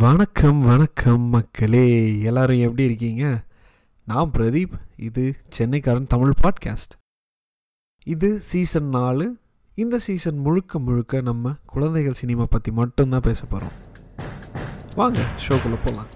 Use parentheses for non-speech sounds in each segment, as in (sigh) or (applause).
வணக்கம் வணக்கம் மக்களே. எல்லாரும் எப்படி இருக்கீங்க? நான் பிரதீப். இது சென்னைக்காரன் தமிழ் பாட்காஸ்ட் இது சீசன் நாலு. இந்த சீசன் முழுக்க முழுக்க நம்ம குழந்தைகள் சினிமா பற்றி மட்டும்தான் பேச போகிறோம் வாங்க ஷோக்குள்ளே போகலாம்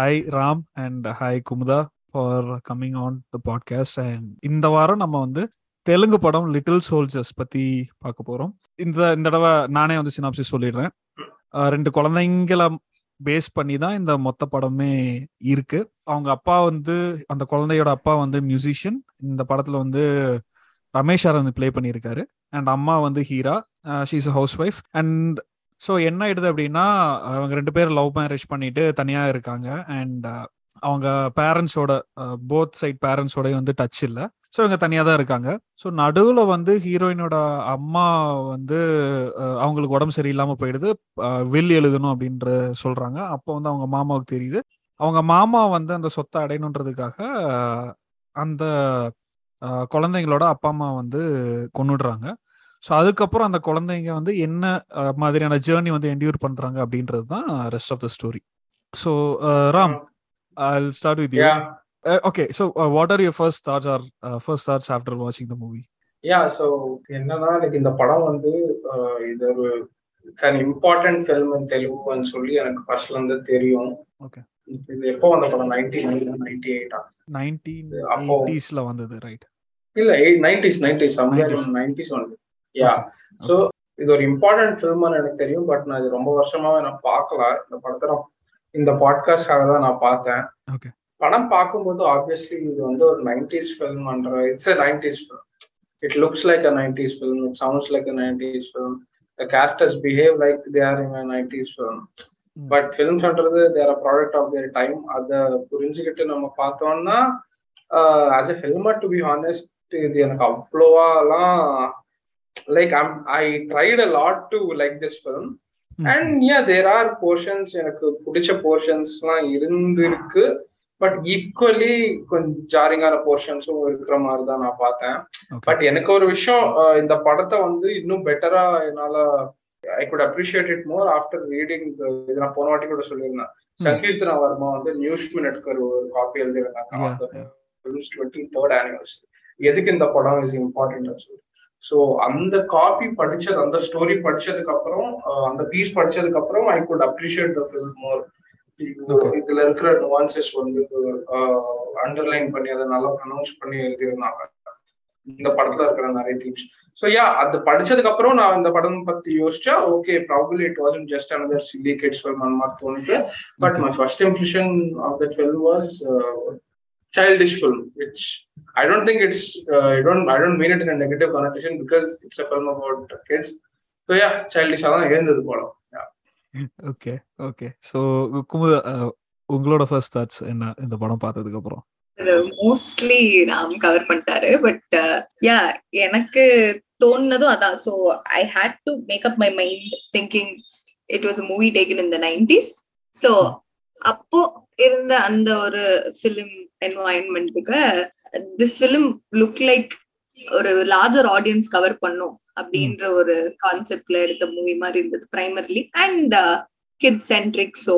hi Ram and hi Kumudha for coming on the podcast and இந்த வாரம் நம்ம வந்து தெலுங்கு படம் லிட்டில் சோல்ஜர்ஸ் பத்தி பார்க்க போறோம். இந்த இந்த தடவை நானே வந்து சினாப்சி சொல்லிடுறேன். ரெண்டு குழந்தைங்கள பேஸ் பண்ணி தான் இந்த மொத்த படமே இருக்கு. அவங்க அப்பா வந்து அந்த குழந்தையோட அப்பா வந்து மியூசிஷியன் இந்த படத்துல வந்து ரமேஷ் அரவிந்த் ப்ளே பண்ணியிருக்காரு. அண்ட் அம்மா வந்து Heera. She's a housewife and so என்ன ஆயிடுது அப்படின்னா அவங்க ரெண்டு பேரும் லவ் மேரேஜ் பண்ணிட்டு தனியா இருக்காங்க. அண்ட் uh, அவங்க பேரண்ட்ஸோட போத் சைட் பேரண்ட்ஸோடய வந்து டச் இல்லை. ஸோ இவங்க தனியாக தான் இருக்காங்க. ஸோ நடுவில் வந்து ஹீரோயினோட அம்மா வந்து uh, அவங்களுக்கு உடம்பு சரியில்லாமல் போயிடுது. Uh, வில் எழுதணும் அப்படின்ற சொல்கிறாங்க அப்போ வந்து அவங்க மாமாவுக்கு தெரியுது. அவங்க மாமா வந்து அந்த சொத்தை அடையணுன்றதுக்காக அந்த குழந்தைங்களோட அப்பா அம்மா வந்து கொண்டுடுறாங்க ஸோ அதுக்கப்புறம் அந்த குழந்தைங்க வந்து என்ன மாதிரியான ஜேர்னி வந்து என்டியூர் பண்றாங்க அப்படின்றது தான் rest of the story so Ram I start with you okay so what are your first thoughts or first thoughts after வாட்சிங் த மூவி yeah. So என்னன்னா எனக்கு இந்த படம் வந்து இது ஒரு it's an important film in தெலுங்குன்னு சொல்லி எனக்கு ஃபர்ஸ்ட்ல இருந்து தெரியும். Okay. இது எப்போ வந்த படம்? நைன்டி நைன் நைன்டி எயிட்டா நைன்டீன் அப்போ- வந்தது ரைட் இல்ல நைன்டிஸ் நைன்டிஸ் 90s. நைன்டிஸ் வந்து யா ஸோ இது ஒரு இம்பார்ட்டன்ட் ஃபில்ம்னு எனக்கு தெரியும் பட் நான் இது ரொம்ப வருஷமாவே நான் பார்க்கல. இந்த படத்தை நான் இந்த பாட்காஸ்டாக தான் நான் பார்த்தேன். படம் பார்க்கும்போது ஆப்வியஸ்லி இது வந்து ஒரு nineties ஃபில்ம்ன்ற it's a nineties film it looks like a nineties film it sounds like a nineties film the characters behave like they are in nineties film but ஃபிலிம்ஸ்ன்றது they're a product of their time அதை புரிஞ்சுக்கிட்டு நம்ம பார்த்தோம்னா as a filmer to be honest இது எனக்கு அவ்வளோவாலாம் like I tried a lot to like this film and yeah there are portions எனக்கு பிடிச்ச போர்ஷன்ஸ்லாம் இருந்திருக்கு. But equally கொஞ்சம் ஜாரிங்கான போர்ஷன்ஸும் இருக்கிற மாதிரி தான் நான் பார்த்தேன். பட் எனக்கு ஒரு விஷயம் இந்த படத்தை வந்து இன்னும் பெட்டரா என்னால I could appreciate it more after reading இது நான் போன வாட்டி கூட சொல்லியிருந்தேன். சங்கீர்த்தனா வர்மா வந்து நியூஸ் மினிட்க்கு ஒரு காப்பி எழுதியிருந்தாங்க. தேர்ட் ஆனிவர்சரி எதுக்கு இந்த படம் இஸ் இம்பார்ட்டன்ட் சொல்லி. ஸோ அந்த காப்பி படிச்சது அந்த ஸ்டோரி படிச்சதுக்கு அப்புறம் அந்த பீஸ் படிச்சதுக்கு அப்புறம் I could appreciate the film more. இதுல இருக்கிற nuances வந்து அண்டர்லைன் பண்ணி அதை நல்லா ப்ரொனவுன்ஸ் பண்ணி எழுதியிருந்தாங்க. இந்த படத்துல இருக்கிற நிறைய தீம்ஸ் ஸோ யா அது படிச்சதுக்கு அப்புறம் நான் இந்த படம் பத்தி யோசிச்சா okay probably it was just another silly kids film அந்த மாதிரி தோணுது but my first impression of that film was childish film which i don't think it's uh, i don't i don't mean it in a negative connotation because it's a film about kids. So yeah childish இருந்தது படம் yeah. Okay okay so Kumudha உங்களோட first thoughts என்ன இந்த படம் பார்த்ததுக்கு அப்புறம்? Mostly Ram cover பண்ணிட்டாரு but yeah எனக்கு தோணுனதும் அதான். So I had to make up my mind thinking it was movie taken in the nineties so அப்போ இருந்த அந்த ஒரு ஃபிலிம் என்வாயன்மெண்ட்டுக்கு திஸ் ஃபிலிம் லுக் லைக் ஒரு லார்ஜர் ஆடியன்ஸ் கவர் பண்ணும் அப்படின்ற ஒரு கான்செப்ட்ல எடுத்த மூவி மாதிரி இருந்தது primarily and kid centric so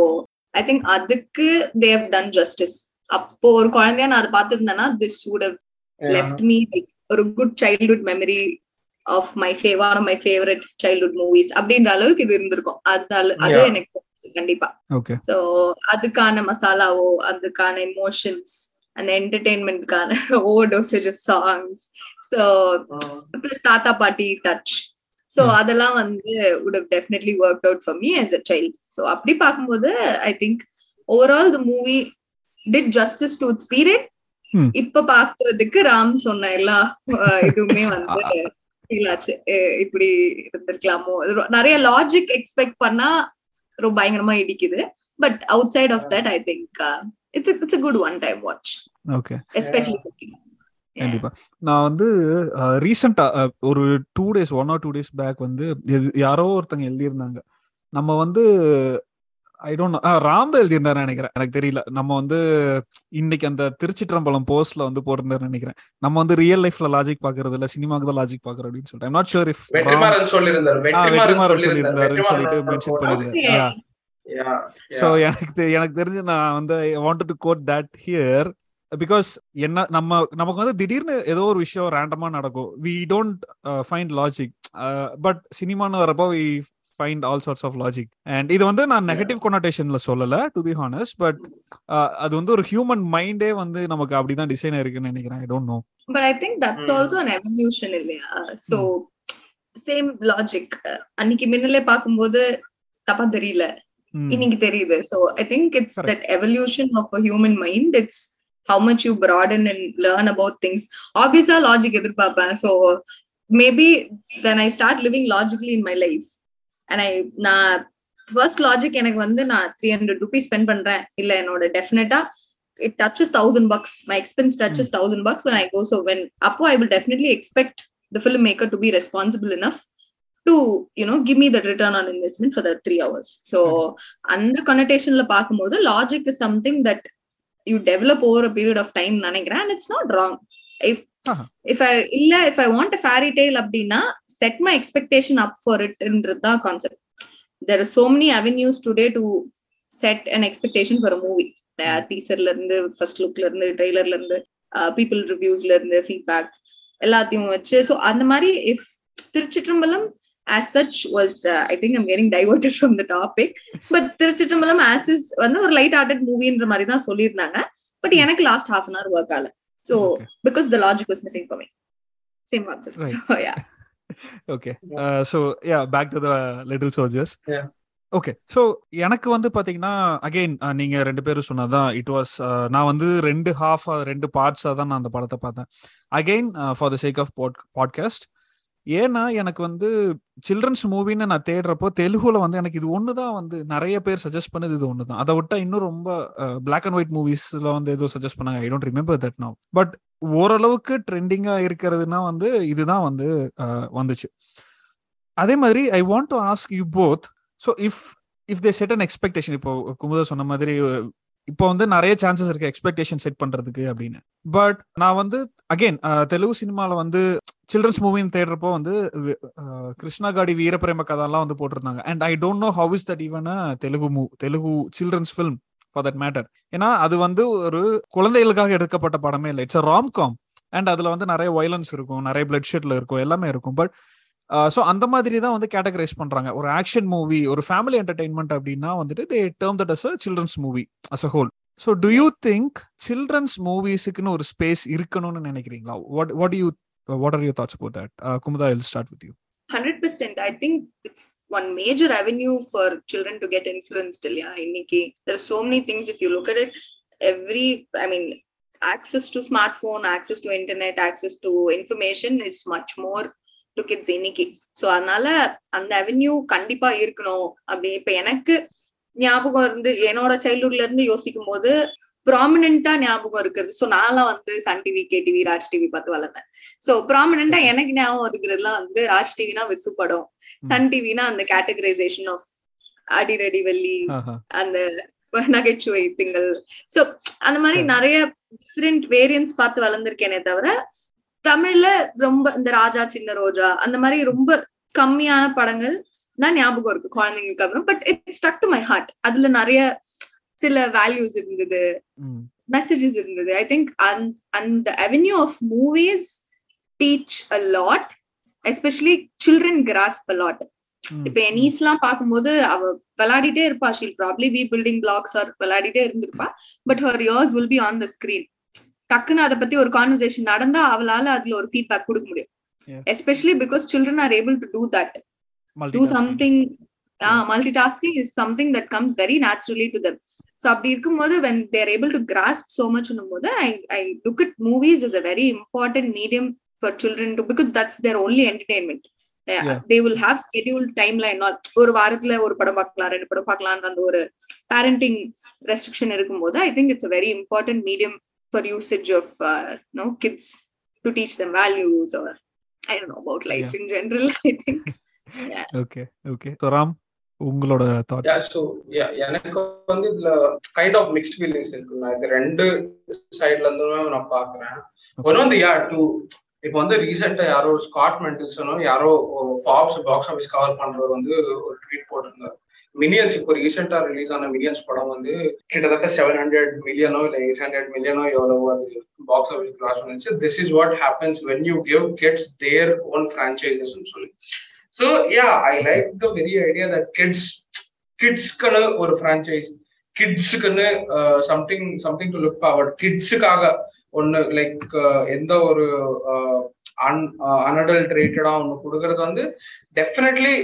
I think அதுக்கு தேவ் டன் ஜஸ்டிஸ் அப்போ ஒரு குழந்தையா நான் அதை பார்த்திருந்தேன்னா this would have left me like ஒரு good childhood memory of my fav one of my favourite childhood movies அப்படின்ற அளவுக்கு இது இருந்திருக்கும். அது அது. எனக்கு கண்டிப்பா. ஓகே சோ அதுக்கான மசாலாவோ அதுக்கான எமோஷன்ஸ் அந்த என்டர்டெயின்மெண்ட்கான over dosage of songs so plus தாத்தா பாட்டி டச் ஸோ Yeah. அதெல்லாம் வந்து would have definitely worked out for me as a child. So அப்படி பார்க்கும்போது I think overall the movie did justice to its period Hmm. இப்ப பாக்குறதுக்கு ராம் சொன்ன எல்லா இதுவுமே (laughs) வந்து ஃபீல் ஆச்சு. இப்படி இருந்திருக்கலாமோ? நிறைய லாஜிக் எக்ஸ்பெக்ட் பண்ணா ரொம்ப பயங்கரமா இடிக்குது. But outside of that I think it's it's a good one time watch okay especially கண்டிப்பா. நான் வந்து ரீசெண்டா ஒரு two days one or two days back வந்து யாரோ ஒருத்தங்க எழுதியிருந்தாங்க. நம்ம வந்து ஐ டோன்ட் ராம் தான் எழுதியிருந்தாரு நினைக்கிறேன். எனக்கு தெரியல. நம்ம வந்து இன்னைக்கு அந்த திருச்சிற்றம்பலம் போஸ்ட்ல வந்து போட்டிருந்தாரு நினைக்கிறேன். நம்ம வந்து ரியல் லைஃப்ல லாஜிக் பாக்குறது இல்ல சினிமாக்கு தான் லாஜிக் பாக்குறோம் அப்படின்னு சொல்லிட்டு. I'm not sure if Vetrimaaran சொல்லியிருந்தார். வெற்றிமாறன் வெற்றிமாறன் சொல்லியிருந்தாருன்னு சொல்லிட்டு மென்ஷன் Yeah, ஸோ. எனக்கு எனக்கு தெரிஞ்சு நான் வந்து wanted to quote that here because என்ன நம்ம நமக்கு வந்து திடீர்னு ஏதோ ஒரு விஷயம் ரேண்டமா நடக்கும். We don't find logic but சினிமான்னு வரப்போ we find all sorts of logic and இது வந்து நான் நெகட்டிவ் கொனோட்டேஷன்ல சொல்லல டு பி ஹானஸ்ட் பட் அது வந்து ஒரு ஹியூமன் மைண்டே வந்து நமக்கு அப்படிதான் டிசைன் இருக்குன்னு நினைக்கிறேன். I don't know but I think that's Hmm. Also an evolution இல்லையா? ஸோ சேம் லாஜிக் அன்னைக்கு மின்னலே பார்க்கும்போது தப்பா தெரியல. இன்னைக்கு தெரியுது. So I think it's. That evolution of a human mind it's how much you broaden and learn about things obviously logic எதிர்பார்ப்பேன். So maybe then I start living logically in my life and I நான் first logic எனக்கு வந்து நான் three hundred rupees spend பண்றேன். இல்ல என்னோட definitely it touches thousand bucks my expense touches thousand bucks when I go so when அப்போ I will definitely expect the film maker to be responsible enough to you know give me that return on investment for the three hours so அந்த கனெக்டேஷன்ல பார்க்கும்போது logic is something that you develop over period of time நினைக்கிறேன். And it's not wrong if. If I இல்ல if I want a fairy tale அப்படின்னா set my expectation up for இட்ன்றது தான் concept there are so many avenues today to set and expectation for a movie டீசர்ல இருந்து first லுக்ல இருந்து ட்ரெய்லர்ல இருந்து people ரிவ்யூஸ்ல இருந்து feedback எல்லாத்தையும் வச்சு. So அந்த மாதிரி if Thiruchitrambalam as such was I think I'm getting diverted from the topic but Thiruchitrambalam as is வந்து ஒரு லைட் ஹார்ட்டட் மூவின்ற மாதிரி தான் சொல்லியிருந்தாங்க. பட் எனக்கு last half an hour work ஆகல. So Okay. Because the logic was missing for me same concept Right. So yeah okay so yeah back to the little soldiers Yeah. (laughs) Okay so எனக்கு வந்து பாத்தீங்கன்னா again நீங்க ரெண்டு பேரும் சொன்னதான் it was நான் வந்து ரெண்டு ஹாஃப் ரெண்டு பார்ட்ஸாக தான் நான் அந்த படத்தை பார்த்தேன். Again for the sake of podcast ஏன்னா எனக்கு வந்து சில்ட்ரன்ஸ் மூவின்னு நான் தேடுறப்போ தெலுங்குல வந்து எனக்கு இது ஒன்று தான் வந்து நிறைய பேர் சஜஸ்ட் பண்ணது இது ஒன்று தான் அதை விட்டா இன்னும் ரொம்ப பிளாக் அண்ட் ஒயிட் மூவிஸ்ல வந்து ஏதோ சஜஸ்ட் பண்ணாங்க. I don't remember that now but ஓரளவுக்கு ட்ரெண்டிங்கா இருக்கிறதுனா வந்து இதுதான் வந்து வந்துச்சு. அதே மாதிரி I want to ask you both so if if they set an expectation இப்போ குமுதா சொன்ன மாதிரி இப்போ வந்து நிறைய சான்சஸ் இருக்கு எக்ஸ்பெக்டேஷன் செட் பண்றதுக்கு அப்படின்னு. பட் நான் வந்து அகைன் தெலுங்கு சினிமாவில் வந்து சில்ட்ரன்ஸ் மூவின்னு தேடுறப்போ வந்து கிருஷ்ணகாடி அஹ், கிருஷ்ணாகாடி வீரபிரேம கதாலாம் வந்து போட்டிருந்தாங்க. And I don't know how is that even Telugu மூ Telugu children's film for that matter ஏன்னா அது வந்து ஒரு குழந்தைகளுக்காக எடுக்கப்பட்ட படமே இல்லை. இட்ஸ் ராம் காம் அண்ட் அதுல வந்து நிறைய வயலன்ஸ் இருக்கும் நிறைய பிளட் ஷெட்ல இருக்கும் எல்லாமே இருக்கும். பட் ஸோ அந்த மாதிரி தான் வந்து கேட்டகரைஸ் பண்றாங்க ஒரு ஆக்ஷன் மூவி ஒரு ஃபேமிலி என்டர்டைன்மெண்ட் அப்படின்னா வந்துட்டு they term that as a children's movie as a whole so do you think children's மூவிஸுக்குன்னு ஒரு ஸ்பேஸ் இருக்கணும்னு நினைக்கிறீங்களா what what you what are you thoughts about that Kumudha I'll start with you hundred percent I think it's one major avenue for children to get influenced இல்லையா இன்னைக்கு there so many things if you look at it every I mean access to smartphone access to internet access to information is much more to kids இன்னைக்கு. So அதனால அந்த avenue கண்டிப்பா இருக்கணும். அப்படி இப்ப எனக்கு ஞாபகம் இருந்து என்னோட சைல்ட்ஹுட்ல இருந்து யோசிக்கும் போது ப்ராமினெண்டா ஞாபகம் இருக்கிறது. ஸோ நான்லாம் வந்து Sun TV K TV Raj TV பார்த்து வளர்ந்தேன். ஸோ ப்ராமினெண்டா எனக்கு ஞாபகம் இருக்கிறதுலாம் வந்து ராஜ் டிவினா விசு படம். சன் டிவினா அந்த கேட்டகரைசேஷன் ஆஃப் அடிரடி வெள்ளி அந்த நகைச்சுவை திங்கள். சோ அந்த மாதிரி. நிறைய டிஃப்ரெண்ட் வேரியன்ஸ் பார்த்து வளர்ந்துருக்கேனே தவிர தமிழ்ல ரொம்ப இந்த ராஜா சின்ன ரோஜா அந்த மாதிரி ரொம்ப கம்மியான படங்கள் தான் ஞாபகம் இருக்கு குழந்தைங்களுக்கு அப்புறம். But it stuck to my heart அதுல நிறைய சில வேல்யூஸ் இருந்தது. மெசேஜஸ் இருந்தது. ஐ திங்க் அந்த avenue of movies teach a lot especially children grasp a lot இப்ப என் நீஸ் எல்லாம் பார்க்கும்போது அவ விளையாடிட்டே இருப்பா. She'll probably be building blocks or விளையாடிட்டே இருந்திருப்பா. But her ears will be on the screen டக்குன்னு அதை பத்தி ஒரு கான்வர்சேஷன் நடந்தா அவளால அதுல ஒரு ஃபீட்பேக் கொடுக்க முடியும். Especially because children are able to do that do something uh, multitasking is something that comes very naturally to them so அப்படி இருக்கும்போது when they are able to grasp so much போது I, I look at movies as a very important medium for children to because that's their only entertainment Yeah. They will have schedule timeline ஒரு வாரத்துல ஒரு படம் பார்க்கலாம் ரெண்டு படம் பார்க்கலான்ற அந்த ஒரு பேரண்டிங் ரெஸ்ட்ரிக்ஷன் இருக்கும்போது I think it's very important medium for usage of no kids to teach them values or I don't know about life in general I think okay okay so Ram உங்களோட yeah thoughts so எனக்கு வந்து இதுல kind of mixed feelings இருக்கு. நான் இது ரெண்டு சைட்ல இருந்துமே நான் பாக்குறேன் ஒன்னு வந்து யா டூ இப்போ வந்து ரீசெண்டா யாரோ ஸ்காட் மெண்டில்சனோ யாரோ ஃபாப்ஸ் பாக்ஸ் ஆஃபீஸ் கவர் பண்றவர் வந்து ஒரு ட்வீட் போட்டிருந்தார். மில்லியன்ஸ் இப்போ ரீசெண்டா ரிலீஸ் ஆன மில்லியன்ஸ் படம் வந்து கிட்டத்தட்ட செவன் ஹண்ட்ரட் மில்லியனோ இல்ல எயிட் ஹண்ட்ரட் மில்லியனோ எவ்வளவோ அது பாக்ஸ் ஆஃபீஸ் கிராஸ் வந்துச்சு. This is what happens when you give kids their own franchises சொல்லி. So yeah I like the very idea that kids கிட்ஸ்க்குன்னு ஒரு franchise கிட்ஸுக்குன்னு something something to look forward கிட்ஸுக்காக ஒன்னு like எந்த ஒரு an அன்அடல்ட்ரேட்டடா ஒண்ணு கொடுக்கறது வந்து definitely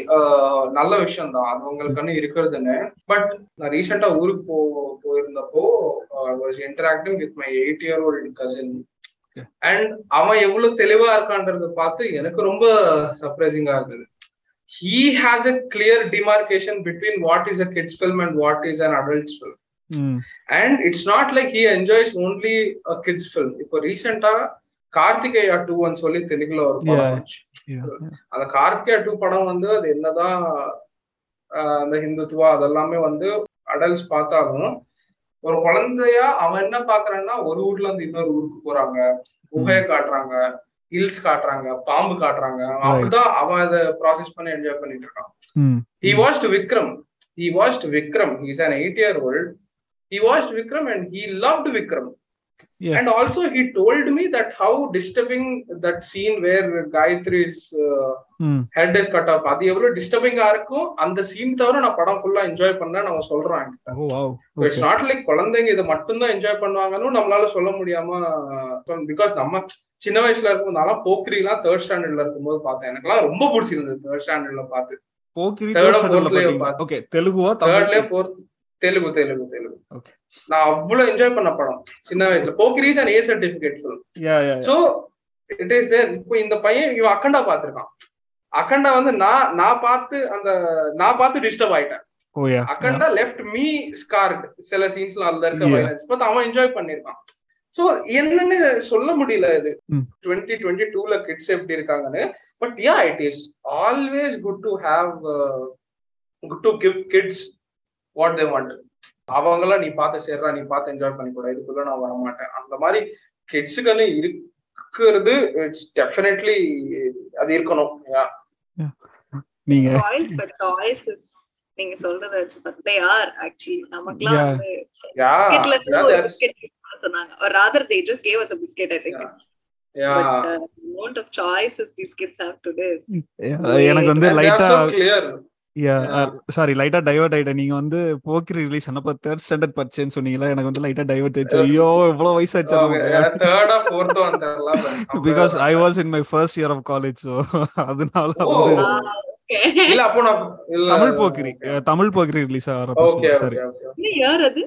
நல்ல விஷயம் தான் அது உங்களுக்குன்னு இருக்கிறதுன்னு. பட் நான் ரீசெண்டா ஊருக்கு போ போயிருந்தப்போ was interacting with my eight year old cousin and அவன் எவ்வளவு தெளிவா இருக்கான்றத பார்த்து எனக்கு ரொம்ப சர்ப்ரைசிங்கா இருந்தது. He has a clear demarcation between what is a kids film and what is an adults film. And it's not like he enjoys only a kids film. இப்போ ரீசெண்டா கார்த்திகேயா டூ சொல்லி தெலுங்குல ஒரு படம் அந்த கார்த்திகேயா டூ படம் வந்து அது என்னதான் அந்த ஹிந்துத்துவா அதெல்லாமே வந்து அடல்ட்ஸ் பார்த்தாலும் ஒரு குழந்தையா அவன் என்ன பாக்குறான்னா ஒரு ஊர்ல இருந்து இன்னொரு ஊருக்கு போறாங்க குகையை காட்டுறாங்க ஹில்ஸ் காட்டுறாங்க பாம்பு காட்டுறாங்க அப்படிதான் அவன் அதை ப்ராசஸ் பண்ணி என்ஜாய் பண்ணிட்டு இருக்கான் he watched Vikram. He watched Vikram. He's an eight year old. He watched Vikram and he loved Vikram. Yeah. And also, he told me that how disturbing that scene where Gayatri's uh, head is cut off. அது எவ்வளவு டிஸ்டர்பிங்கா இருக்கும் அந்த scene தவிர நான் படம் ஃபுல்லா enjoy பண்ணேன் அவன் சொல்றான் என்கிட்ட. இட்ஸ் நாட் லைக் குழந்தைங்க இதை மட்டும்தான் என்ஜாய் பண்ணுவாங்கன்னு நம்மளால சொல்ல முடியாம பிகாஸ் நம்ம சின்ன வயசுல இருக்கும்போது நான்லாம் போக்ரிலாம் தேர்ட் ஸ்டாண்டர்ட்ல இருக்கும்போது பார்த்தேன் எனக்குலாம் ரொம்ப பிடிச்சிருந்தது தேர்ட் ஸ்டாண்டர்ட்ல பார்த்து போக்கிரி fourth layer பாத்து. ஓகே தெலுங்குவா தேர்ட்ல தமிழ் ஃபோர்த் தெலுங்கு தெலுங்கு தெலுங்கு. நான் அவ்வளவு என்ஜாய் பண்ண படம். சின்ன வயசுல. Pokkiris and A certificate film so it is இப்போ இந்த பையன் இவன் அக்கண்டா பாத்திருக்கான் அக்கண்டா வந்து நான் நான் பார்த்து அந்த நான் பார்த்து டிஸ்டர்ப் ஆயிட்டேன். அக்கண்டா லெஃப்ட் மீ ஸ்கார்ட் சில சீன்ஸ்ல அதுல இருக்க. வயலன்ஸ் பட் அவன் என்ஜாய் பண்ணிருக்கான் சோ என்னன்னு சொல்ல முடியல இது. டுவெண்ட்டி டுவெண்ட்டி டூல கிட்ஸ் எப்படி இருக்காங்கன்னு. But yeah it is always good to have good to give kids what they want அவங்களாம் நீ பார்த்து சேர்றா நீ பார்த்து என்ஜாய் பண்ணி கூட இதுக்குள்ள நான் வர மாட்டேன் அந்த மாதிரி கிட்ஸுக்குன்னு இருக்கிறது இட்ஸ் டெஃபினெட்லி அது இருக்கணும் யா நீங்க நீங்க சொல்றத வச்சு பார்த்தா are actually நமக்குலாம். வந்து யா பிஸ்கெட்ல இருந்து ஒரு பிஸ்கெட் சொன்னாங்க rather they just gave us a biscuit i think yeah. Yeah. but uh, the amount of choices these kids have today is எனக்கு வந்து லைட்டா so clear. சாரி லைட்டா டைவர்ட் ஆயிட்டேன் நீங்க வந்து போக்கிரி ரிலீஸ் ஆனப்ப தேர்ட் ஸ்டாண்டர்ட் படிச்சேன்னு சொன்னீங்களா எனக்கு வந்து லைட்டா டைவர்ட் ஆயிடுச்சு. ஐயோ இவ்வளவு வயசு ஆயிடுச்சு because I was in my first year of college so அதனால Oh. வந்து Ah, okay. இல்ல அப்போ நான் இல்ல. Tamil Pokkiri ah, Tamil Pokkiri release ஆகிறப்ப sorry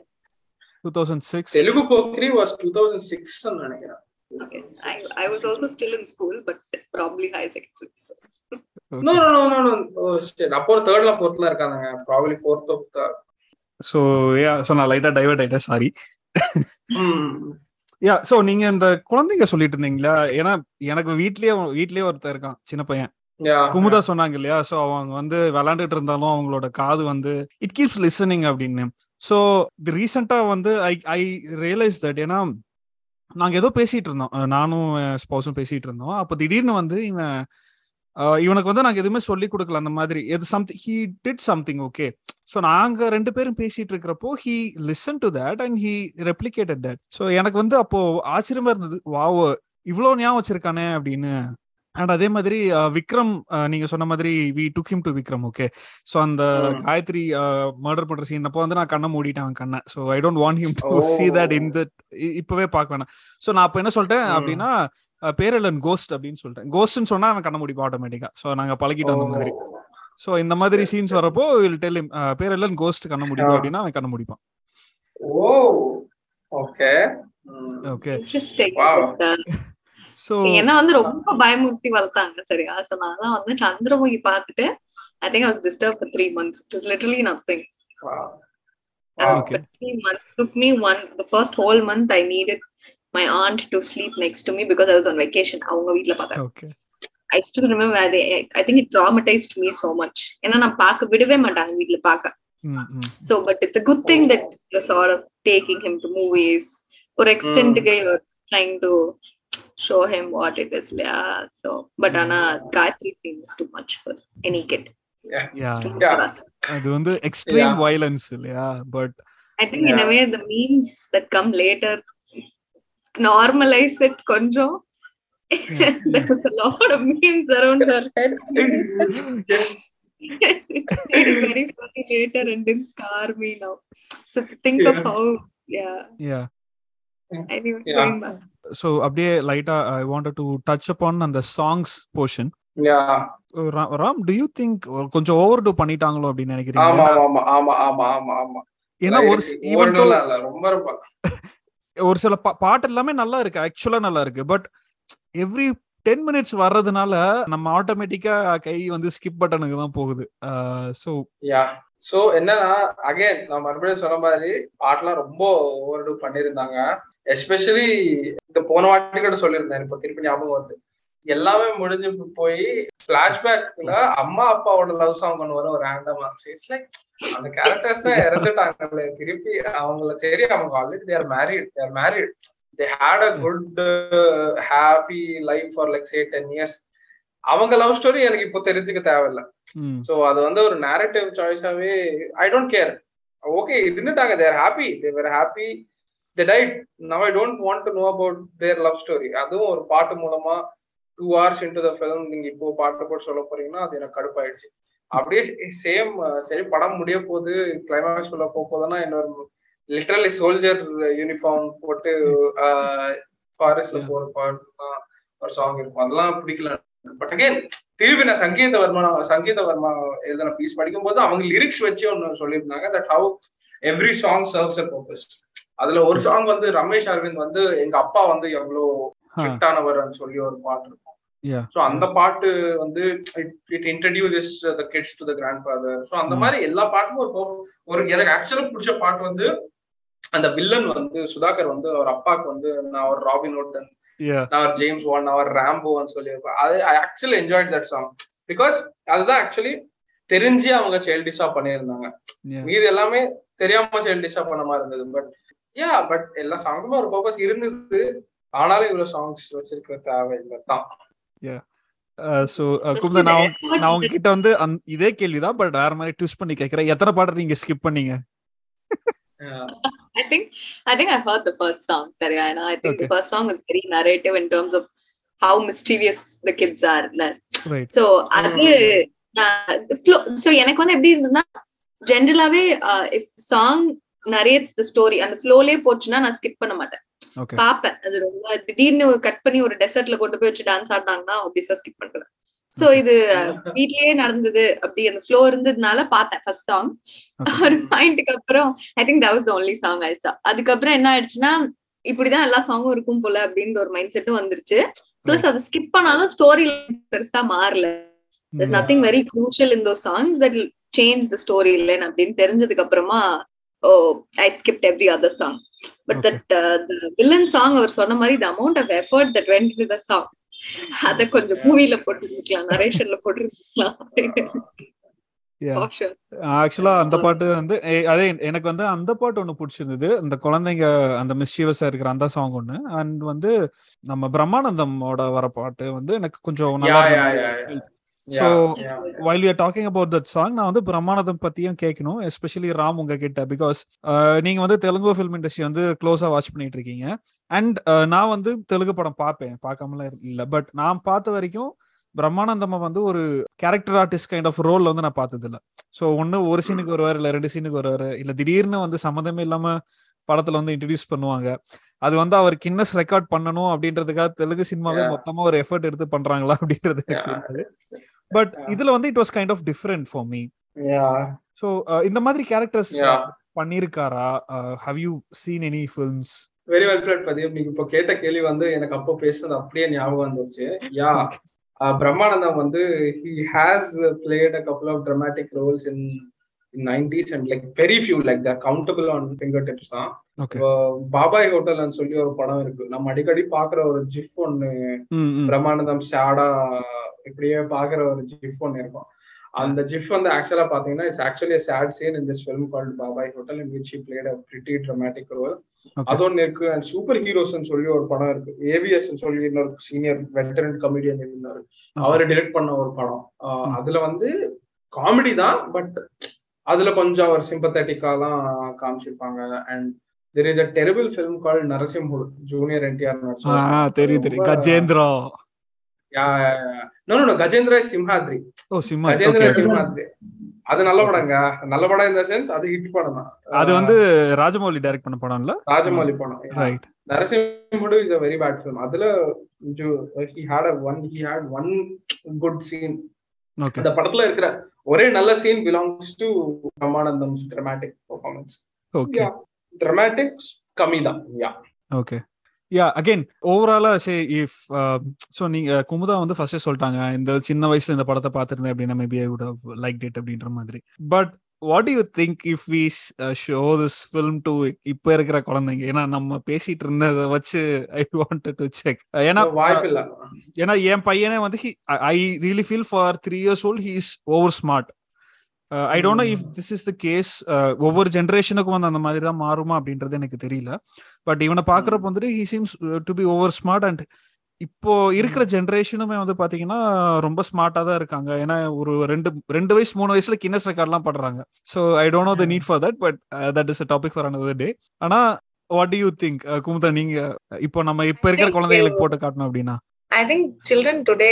two thousand six Telugu Pokkiri was 2006 ன்னு நினைக்கிறேன். Okay. I i was also still in school but probably high secondary so. No no no no oh shit அப்போ தேர்ட்ல ஃபோர்த்ல இருக்காங்க probably fourth of the so yeah so நான் லைட்டா divert ஆயிட்டேன். Sorry yeah so நீங்க இந்த குழந்தைங்க சொல்லிட்டு இருந்தீங்களா? ஏன்னா எனக்கு வீட்லயே வீட்லயே ஒருத்தர் இருக்கான் சின்ன பையன். குமுதா சொன்னாங்க இல்லையா? சோ அவங்க வந்து விளையாண்டுட்டு இருந்தாலும் அவங்களோட காது வந்து இட் கீப்ஸ் லிசனிங் அப்படின்னு. சோ ரீசெண்டா வந்து ஐ ஐ ரியலைஸ் தட் ஏன்னா நாங்க ஏதோ பேசிட்டு இருந்தோம். நானும் ஸ்பௌஸும் பேசிட்டு இருந்தோம். அப்போ திடீர்னு வந்து இவன் இவனுக்கு வந்து நாங்க எதுவுமே சொல்லி கொடுக்கல அந்த மாதிரி. எது something he did something okay so நாங்க ரெண்டு பேரும் பேசிட்டு இருக்கிறப்போ he listen to that and he replicated that so எனக்கு வந்து அப்போ ஆச்சரியமா இருந்தது. வாவோ இவ்வளோ ஞாபகம் வச்சிருக்கானே அப்படின்னு அண்ட் அதே மாதிரி விக்ரம் நீங்க சொன்ன மாதிரி we took him to Vikram okay so அந்த. காயத்ரி மர்டர் பண்ற சீன் அப்போ வந்து நான் கண்ணை மூடிட்டேன் அவன் கண்ணை. So I don't want him to. See that in the இப்பவே பார்க்க வேணாம். ஸோ நான் அப்போ என்ன சொல்லிட்டேன். அப்படின்னா பேரலன் கோஸ்ட் அப்படின்னு சொல்லிட்டேன். கோஸ்ட்னு சொன்னா அவன் கண்ண முடிப்பான் ஆட்டோமேட்டிக்கா ஸோ நாங்க பழகிட்டோம் அந்த மாதிரி. ஸோ இந்த மாதிரி சீன்ஸ். வரப்போ வில் டெல் பேரெல்லாம் கோஸ்ட் கண்ண முடியும். அப்படின்னா அவன் கண்ண முடிப்பான். ஓ. ஓகே. ஓகே uh, என்ன வந்து ரொம்ப பயமுறுத்தி வளர்த்தாங்க சரியா சோ நான் வந்து சந்திரமுகி பார்த்துட்டு I think I was disturb three months it was literally nothing three months took me one the first whole month I needed my aunt to sleep next to me because I was on vacation அவங்க வீட்ல பார்த்தேன் I still remember they, I think it traumatized me so much ஏன்னா நான் பார்க்க விடவே மாட்டாங்க வீட்ல பார்க்க but it's a good thing that you're sort of taking him to movies ஒரு எக்ஸ்டென்ட்டுக்கு you're trying to show him what it is yeah so but ஆனா Gayatri seems too much for any kid yeah too much Yeah. for us அது வந்து extreme Yeah. Violence இல்லையா but I think in a Yeah. way the memes that come later normalize it konjam. (laughs) There's a lot of memes around her head. (laughs) it is very funny later and didn't scar me now. So to think of Yeah. how yeah. Yeah Anyway, Yeah. So அப்படியே லைட்டா I wanted to touch upon அந்த songs portion Yeah. Ram do you think கொஞ்சம் overdo பண்ணிட்டாங்களோ அப்படின்னு நினைக்கிறீங்க? ஆமா ஏன்னா- ஆமா ஆமா ஆமா ஆமா ஆமா. ஏன்னா ஒரு ரொம்ப ரொம்ப. (laughs) ஒரு சில பா- பாட்டு எல்லாமே நல்லா இருக்கு ஆக்சுவலா நல்லா இருக்கு. பட் எவ்ரி டென் மினிட்ஸ் வர்றதுனால நம்ம ஆட்டோமேட்டிக்கா கை வந்து ஸ்கிப் பட்டனுக்கு தான் போகுது. ஸோ யா சோ என்னன்னா அகைன் நான் மறுபடியும் சொன்ன மாதிரி பாட்டெல்லாம் ரொம்ப ஓவர்டு பண்ணிருந்தாங்க எஸ்பெஷலி இந்த போன வாட்டி கூட சொல்லியிருந்தேன் இப்போ திருப்பி ஞாபகம் வருது. எல்லாமே முடிஞ்சு போய் பிளாஷ்பேக்ல அம்மா அப்பாவோட லவ் சாங் ஒன்று வரும் ஒரு ரேண்டமா இட்ஸ் லைக் அந்த கேரக்டர்ஸ் தான் இறந்துட்டாங்கல்ல திருப்பி அவங்கள சரி அவங்க already their married their married they had a good happy life for like say ten years அவங்க லவ் ஸ்டோரி எனக்கு இப்போ தெரிஞ்சுக்க தேவையில்ல. சோ அது வந்து ஒரு நேரட்டிவ் சாய்ஸாவே ஐ டோன்ட் கேர் ஓகே இருந்துட்டாங்க they're happy they're happy they died now I don't want to know about their love story அதுவும் ஒரு பாட்டு மூலமா two hours into the film நீங்க இப்போ பாட்டு போட்டு சொல்ல போறீங்கன்னா அது எனக்கு கடுப்பாயிடுச்சு. அப்படியே சேம் சரி படம் முடிய போகுது கிளைமேக்ஸ் உள்ள போக போதுன்னா இன்னொரு லிட்டரலி சோல்ஜர் யூனிஃபார்ம் போட்டு ஃபாரஸ்ட்ல. போற பாட்டு ஒரு சாங் இருக்கும். அதெல்லாம் பிடிக்கல. பட் அகைன் திருப்பி நான் சங்கீத வர்மா சங்கீத வர்மா எழுதின பீஸ் படிக்கும் போது அவங்க லிரிக்ஸ் வச்சு ஒன்னு சொல்லியிருந்தாங்க that how every song serves a purpose அதுல ஒரு சாங் வந்து ரமேஷ் அரவிந்த் வந்து எங்க அப்பா வந்து எவ்வளவு ஸ்ட்ரிக்டானவர்னு சொல்லி ஒரு பாட்டு இருக்கும். சோ அந்த பாட்டு வந்து it introduces the kids to the grandfather so அந்த. மாதிரி எல்லா பாட்டுமே ஒரு ஒரு எனக்கு ஆக்சுவலா பிடிச்ச பாட்டு வந்து அந்த வில்லன் வந்து சுதாகர் வந்து அவர் அப்பாக்கு வந்து நான் ஒரு ராபின் ஹுட் ஒரு ஜேம்ஸ் நான் ஒரு ரேம்போன்னு சொல்லியிருப்பேன் அது I actually enjoyed that song because அதுதான் ஆக்சுவலி தெரிஞ்சு அவங்க சைல்டிஷா பண்ணியிருந்தாங்க. மீது எல்லாமே தெரியாம சைல்டிஷா பண்ண மாதிரி இருந்தது. பட் யா பட் எல்லா சாங்குமே ஒரு பர்பஸ் இருந்தது. ஆனாலும் இவ்வளவு சாங்ஸ் வச்சிருக்க தேவையில்லை தான் ஸோ குமுதா நான் உங்க- நான் உங்ககிட்ட வந்து இதே கேள்விதான் பட் வேற மாதிரி ட்விஸ்ட் பண்ணி கேட்கறேன். எத்தனை பாட்டு நீங்க ஸ்கிப் பண்ணீங்க? I think I think I heard the first song, Sarya, and I think Okay. the first song is very narrative in terms of how mischievous the kids are. Right So அது so எனக்கு வந்து எப்படி இருந்ததுன்னா ஜென்ரலாவே if song narrates the story அந்த ஃப்ளோலே போச்சுன்னா நான் skip பண்ண மாட்டேன். பாப்பேன் அது ரொம்ப திடீர்னு கட் பண்ணி ஒரு டெசர்ட்ல கொண்டு போய் வச்சு டான்ஸ் ஆடினாங்கன்னா ஆப்வியஸா ஸ்கிப் பண்ணுவேன் சோ இது வீட்லயே நடந்தது அப்படி அந்த ஃப்ளோ இருந்ததுனால பார்த்தேன் ஃபர்ஸ்ட் சாங். ஒரு பாயிண்ட்டுக்கு அப்புறம் I think that was the only song I saw அதுக்கப்புறம் என்ன ஆயிடுச்சுன்னா இப்படிதான் எல்லா சாங்கும் இருக்கும் போல அப்படின்ற ஒரு மைண்ட் செட்டும் வந்துருச்சு. பிளஸ் அதை ஸ்கிப் பண்ணாலும் ஸ்டோரி பெருசா மாறல. There's nothing very crucial in those songs that will change the storyline அப்படின்னு தெரிஞ்சதுக்கு அப்புறமா ஓ I skipped every other song but. That the villain song அவர் சொன்ன மாதிரி the amount of effort that went to the song (laughs) அத கொஞ்சம் மூவில போட்டுருக்கலாம் நரேஷன்ல போட்டுருக்கலாம் ஆக்சுவலா அந்த பாட்டு வந்து அதே எனக்கு வந்து அந்த பாட்டு ஒண்ணு பிடிச்சிருந்தது. இந்த குழந்தைங்க அந்த மிஸ்சீவஸா இருக்கிற அந்த சாங் ஒண்ணு. அண்ட் வந்து நம்ம பிரம்மானந்தமோட வர பாட்டு வந்து எனக்கு கொஞ்சம் நல்லா yeah. While you talking about that song நான் வந்து பிரம்மானந்தம் பத்தியும் கேட்கணும் எஸ்பெஷலி ராம் உங்ககிட்ட. பிகாஸ் நீங்க வந்து தெலுங்கு ஃபிலிம் இண்டஸ்ட்ரி வந்து க்ளோஸா வாட்ச் பண்ணிட்டு இருக்கீங்க. அண்ட் நான் வந்து தெலுங்கு படம் பார்ப்பேன் பார்க்காமலாம் இல்ல பட் நான் பார்த்த வரைக்கும் பிரம்மானந்தம வந்து ஒரு character artist kind of role வந்து நான் பார்த்தது இல்ல ஸோ ஒன்னு ஒரு சீனுக்கு வருவார் இல்ல ரெண்டு சீனுக்கு வருவாரு இல்ல திடீர்னு வந்து சம்மந்தமே இல்லாம படத்துல வந்து இன்ட்ரடியூஸ் பண்ணுவாங்க அது வந்து அவர் கின்னஸ் ரெக்கார்ட் பண்ணணும் அப்படின்றதுக்காக தெலுங்கு சினிமாவே. மொத்தமா ஒரு எஃபர்ட் எடுத்து பண்றாங்களா அப்படின்றது பட். இதுல வந்து it was kind of different for me. So இந்த மாதிரி characters. பண்ணிருக்காரா how you seen any films very well played பதிவு நீங்க இப்போ கேட்ட கேள்வி வந்து எனக்கு அப்போ பேசுனது அப்படியே ஞாபகம் வந்துருச்சு. யா பிரம்மானந்தம் வந்து he has played a couple of dramatic roles in nineties and like very few like the countable on finger tips தான். பாபாய் ஹோட்டல்னு சொல்லி ஒரு படம் இருக்கு. நம்ம அடிக்கடி பாக்குற ஒரு ஜிஃப் ஒன்னு பிரம்மானந்தம் ஷாடா இப்படியே பாக்குற ஒரு ஜிஃப் ஒன்னு இருக்கும். அந்த ஜிஃப் வந்து ஆக்சுவலா பாத்தீங்கன்னா it's actually sad scene in this film called Babai hotel in which played a pretty dramatic role அது ஒன்னு இருக்கு. அண்ட் சூப்பர் ஹீரோஸ் சொல்லி ஒரு படம் இருக்கு. ஏவிஎஸ் சொல்லி இன்னொரு சீனியர் வெட்டரன் கமெடியன் இருந்தாரு. அவர் டிரெக்ட் பண்ண ஒரு படம். அதுல வந்து காமெடி தான் பட் அதுல கொஞ்சம் அவர் சிம்பத்தட்டிக்காலாம் காமிச்சிருப்பாங்க. And there is a terrible film call நரசிம்ஹுல் junior NTR தெரியும் தெரியும். Gajendra. No no Gajendra Simhadri oh Simha Gajendra. Simhadri அது நல்ல படங்க. நல்ல படம் இந்த சென்ஸ் அது ஹிட் படம் தான். அது வந்து ராஜமௌலி டைரக்ட் பண்ண படம்ல? ராஜமௌலி படம். Right Narasimhudu is a very bad film அதுல he had a one he had one good scene okay அந்த படத்துல இருக்கிற ஒரே நல்ல scene belongs to Brahmanandam dramatic performance okay dramatic கம்மி தான். யா ஓகே யா அகைன் ஓவராலா சே இஃப் ஸோ நீங்க குமுதா வந்து ஃபர்ஸ்டே சொல்லிட்டாங்க இந்த சின்ன வயசுல இந்த படத்தை பார்த்திருந்தேன் அப்படின்னா maybe I would like it அப்படின்ற மாதிரி. But what you think if we show this film to இப்ப இருக்கிற குழந்தைங்க? ஏன்னா நம்ம பேசிட்டு இருந்ததை வச்சு ஐ வாண்ட் டு செக் ஏன்னா வாய்ப்பு இல்ல. ஏன்னா என் பையனே வந்து I really feel for three years old he is over smart I don't know if this is the case ஒவ்வொரு ஜென்ரேஷனுக்கும் வந்து அந்த மாதிரி தான் மாறுமா அப்படின்றது எனக்கு தெரியல. பட் இவனை பாக்குறப்ப வந்துட்டு he seems to be over smart and இப்போ இருக்கிற ஜென்ரேஷனுமே வந்து பாத்தீங்கன்னா ரொம்ப ஸ்மார்ட்டா தான் இருக்காங்க. ஏன்னா ஒரு ரெண்டு ரெண்டு வயசு மூணு வயசுல கின்னஸ் ரெக்கார்ட்லாம் பண்றாங்க so I don't know the need for that but that is a topic for another day ஆனா வாட் யூ திங்க் குமுதா நீங்க இப்போ நம்ம இப்ப இருக்கிற குழந்தைகளுக்கு. போட்டு காட்டணும் அப்படின்னா. ஐ திங்க் சில்ட்ரன் டுடே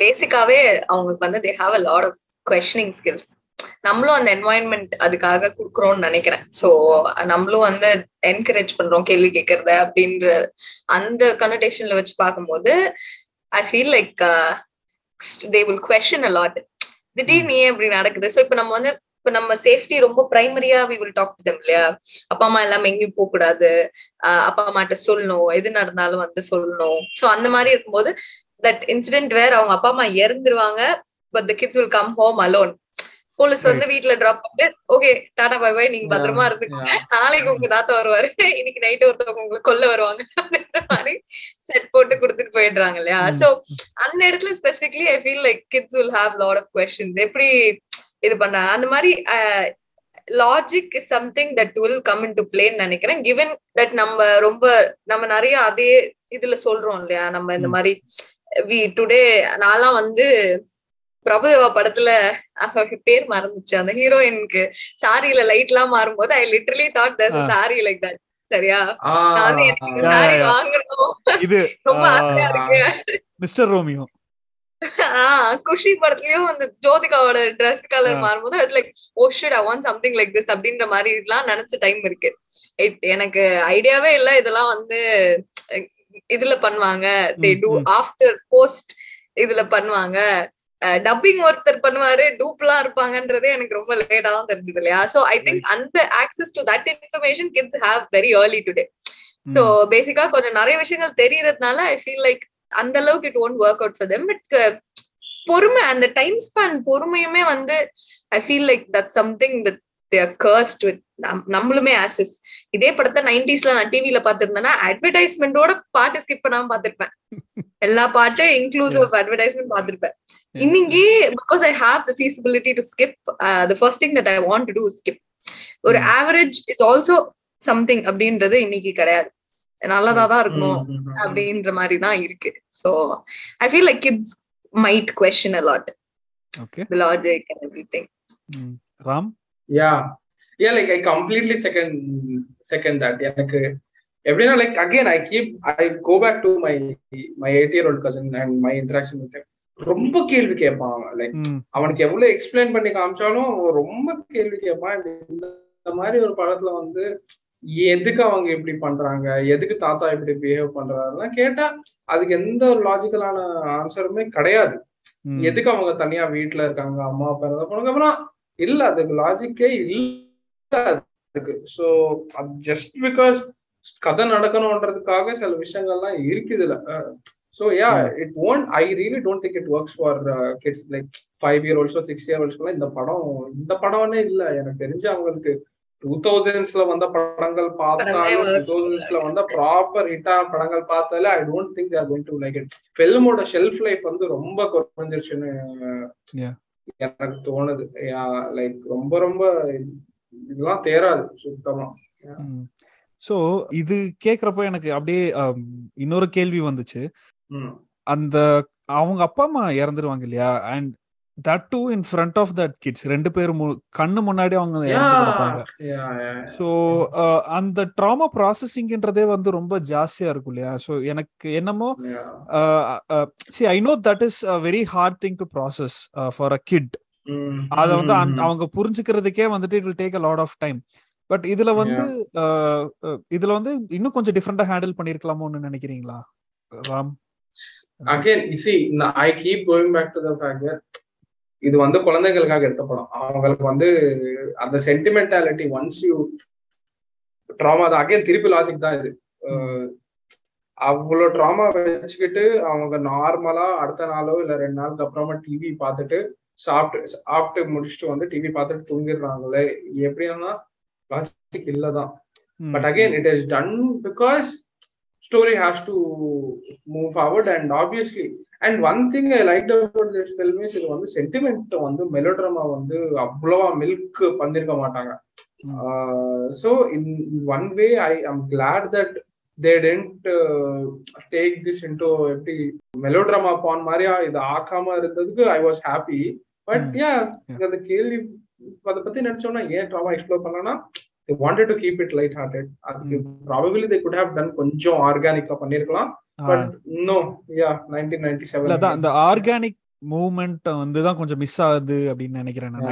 பேசிக்காவே அவங்களுக்கு வந்து they have a lot of questioning skills நம்மளும் அந்த என்வாயன்மெண்ட் அதுக்காக கொடுக்குறோம்னு நினைக்கிறேன். ஸோ நம்மளும் வந்து என்கரேஜ் பண்றோம் கேள்வி கேட்கறத அப்படின்ற அந்த கனடேஷன்ல வச்சு பார்க்கும்போது I feel like they will question a lot lot திடீர்னு ஏன் இப்படி நடக்குது? ஸோ இப்போ நம்ம வந்து இப்ப நம்ம சேஃப்டி ரொம்ப பிரைமரியா வி வில் டாக் டு இல்லையா? அப்பா அம்மா எல்லாம் எங்கேயும் போக கூடாது அப்பா அம்மாட்ட சொல்லணும். எது நடந்தாலும் வந்து சொல்லணும். சோ அந்த மாதிரி இருக்கும்போது தட் இன்சிடென்ட் வேற அவங்க அப்பா அம்மா இறந்துருவாங்க. But the kids will come home alone police வந்து வீட்ல டிராப் பண்ணிட்டு ஓகே டாடா பை பை நீங்க பத்திரமா இருந்துக்கோங்க. நாளைக்கு உங்க தாத்தா வருவாரு. இன்னைக்கு நைட் ஒருத்தவங்க உங்களை கொல்ல வருவாங்க. மாதிரி செட் போட்டு கொடுத்துட்டு போயிடுறாங்க இல்லையா? சோ அந்த இடத்துல specifically I feel like kids will have lot of questions எப்படி இது பண்றாங்க அந்த மாதிரி logic is something that will come into பிளேன்னு நினைக்கிறேன். கிவன் தட் நம்ம ரொம்ப நம்ம நிறைய அதே இதுல சொல்றோம் இல்லையா? நம்ம இந்த மாதிரி வி டுடே நான்லாம் வந்து பிரபுதேவா படத்துல பேர் மறந்துச்சு. அந்த ஹீரோயினுக்கு சாரியில லைட் எல்லாம் மாறும்போது I literally thought thus sorry like that சரியா? நான் எனக்கு சாரி. வாங்கணும். இது ரொம்ப ஆசையா இருக்கு. மிஸ்டர் ரோமியோ குஷி படத்துலயும் அந்த ஜோதிகாவோட Dress கலர். மாறும்போது it's like oh should I want something like this அப்படின்ற மாதிரி எல்லாம் நினைச்ச டைம் இருக்கு. எனக்கு ஐடியாவே இல்ல. இதெல்லாம் வந்து இதுல பண்ணுவாங்க. They do. ஆஃப்டர் போஸ்ட் இதுல பண்ணுவாங்க. டப்பிங் ஒருத்தர் பண்ணுவாரு டூப்லாம் இருப்பாங்கன்றதே எனக்கு ரொம்ப லேட்டா தான் தெரிஞ்சது இல்லையா? சோ ஐ திங்க் அந்த access to that information kids have very early today so பேசிக்கா கொஞ்சம் நிறைய விஷயங்கள் தெரியறதுனால ஐ ஃபீல் லைக் அந்த அளவுக்கு it won't work out for them but பொறுமை அந்த டைம் ஸ்பேன் பொறுமையுமே வந்து I feel like that something that they're cursed with நம்மளுமே ஆசஸ் இதே படத்தை நைன்டிஸ்ல நான் டிவில பாத்திருந்தேன்னா அட்வர்டைஸ்மெண்டோட பாட்டு ஸ்கிப் பண்ணாம பாத்திருப்பேன் எல்லா பாட்டு இன்க்ளூசிவ் அட்வர்டைஸ்மெண்ட் பாத்திருப்பேன் இன்னைக்கு because I have the feasibility to skip the first thing that I want to do skip ஒரு. ஆவரேஜ் இஸ் ஆல்சோ சம்திங் அப்படின்றது இன்னைக்கு கிடையாது. நல்லதா தான் இருக்கணும் அப்படின்ற மாதிரி தான் இருக்கு. So I feel like kids might question a lot okay logic and everything Ram? Yeah yeah like I completely second second that எனக்கு எப்படின்னா like again I keep I go back to my my eight year old cousin and my interaction with ரொம்ப கேள்வி கேட்பான் like அவனுக்கு எவ்வளவு explain பண்ணி காமிச்சாலும் அவன் ரொம்ப கேள்வி கேட்பான் இந்த மாதிரி ஒரு படத்துல வந்து எதுக்கு அவங்க இப்படி பண்றாங்க? எதுக்கு தாத்தா இப்படி பிஹேவ் பண்றாருலாம் கேட்டா அதுக்கு எந்த ஒரு லாஜிக்கலான ஆன்சருமே கிடையாது. எதுக்கு அவங்க தனியா வீட்டுல இருக்காங்க? அம்மா அப்பா இருந்தா போனதுக்கு அப்புறம் இல்ல அதுக்கு லாஜிக்கே இல்ல. அதுக்கு ஸோ ஜஸ்ட் பிகாஸ் கதை நடக்கணும்ன்றதுக்காக சில விஷயங்கள்லாம் இருக்குதுல so yeah it won't I really don't think it works for kids like five year ஓல்ஸோ six year ஓல்ஸ்க்குலாம் இந்த படம் இந்த படம்னே இல்ல. எனக்கு தெரிஞ்சு அவங்களுக்கு டூ தௌசண்ட்ஸ்ல வந்த படங்கள் பார்த்தாலும் டூ தௌசண்ட்ஸ்ல வந்த ப்ராப்பர் ஹிட்டான படங்கள் பார்த்தாலே I don't think they're going to like it ஃபில்மோட shelf life வந்து ரொம்ப குறைஞ்சிருச்சுன்னு Yeah. எனக்கு தோணுது. லைக் ரொம்ப ரொம்ப இதெல்லாம் தேராது சுத்தமா சோ இது கேக்குறப்போ எனக்கு அப்படியே இன்னொரு கேள்வி வந்துச்சு. அந்த அவங்க அப்பா அம்மா இறந்துருவாங்க இல்லையா and that too in front of that kids ரெண்டு பேரும் கண்ணு முன்னாடி அவங்க இறந்து Yeah. கிடப்பாங்க Yeah, yeah. ஸோ அந்த ட்ராமா ப்ராசஸிங்ன்றதே வந்து ரொம்ப ஜாஸ்தியா இருக்கும் இல்லையா ஸோ எனக்கு என்னமோ. See I know that is a very hard thing to process for a kid. அத வந்து. அவங்க புரிஞ்சுக்கிறதுக்கே வந்துட்டு it will take a lot of time but இதுல வந்து இதுல வந்து இன்னும் கொஞ்சம் டிஃப்ரெண்டா ஹேண்டில் பண்ணிருக்கலாமோன்னு நினைக்கிறீங்களா ராம்? Again you see நான் i keep going back to the fact that இது வந்து குழந்தைகளுக்காக எடுத்த படம். அவங்களுக்கு வந்து அந்த சென்டிமெண்டாலிட்டி ஒன்ஸ் யூ ட்ராமா தான் அகைன் திருப்பி லாஜிக் தான் இது. அவ்வளோ ட்ராமா வச்சுக்கிட்டு அவங்க நார்மலா அடுத்த நாளோ இல்ல ரெண்டு நாளுக்கு அப்புறமா டிவி பார்த்துட்டு சாப்பிட்டு சாப்பிட்டு முடிச்சுட்டு வந்து டிவி பார்த்துட்டு தூங்கிடுறாங்களே எப்படின்னா லாஜிக் இல்லதான் ம், but again it is done because story has to move forward and obviously and one thing i liked about this film is இது வந்து சென்டிமெண்ட் வந்து மெலோட்ராமா வந்து அவ்வளவா மில்க் பண்ணிருக்க மாட்டாங்க ம். so in one way i am glad that they didn't uh, take this into எப்படி melodrama பான் மாதிரியா இது ஆக்காம இருந்ததுக்கு I was happy but. Yeah Yeah. அந்த கேள்வி அதை பத்தி நினைச்சோம்னா ஏன் ட்ராமா எக்ஸ்ப்ளோர் பண்ணலாம்னா they wanted to keep it light hearted அதுக்கு probably they could have done கொஞ்சம் ஆர்கானிக்கா பண்ணிருக்கலாம். But no yeah nineteen ninety இல்ல அதான் செவன் அந்த ஆர்கானிக் மூவ்மெண்ட் வந்து தான் கொஞ்சம் மிஸ் ஆகுது அப்படின்னு நினைக்கிறேன் நான்.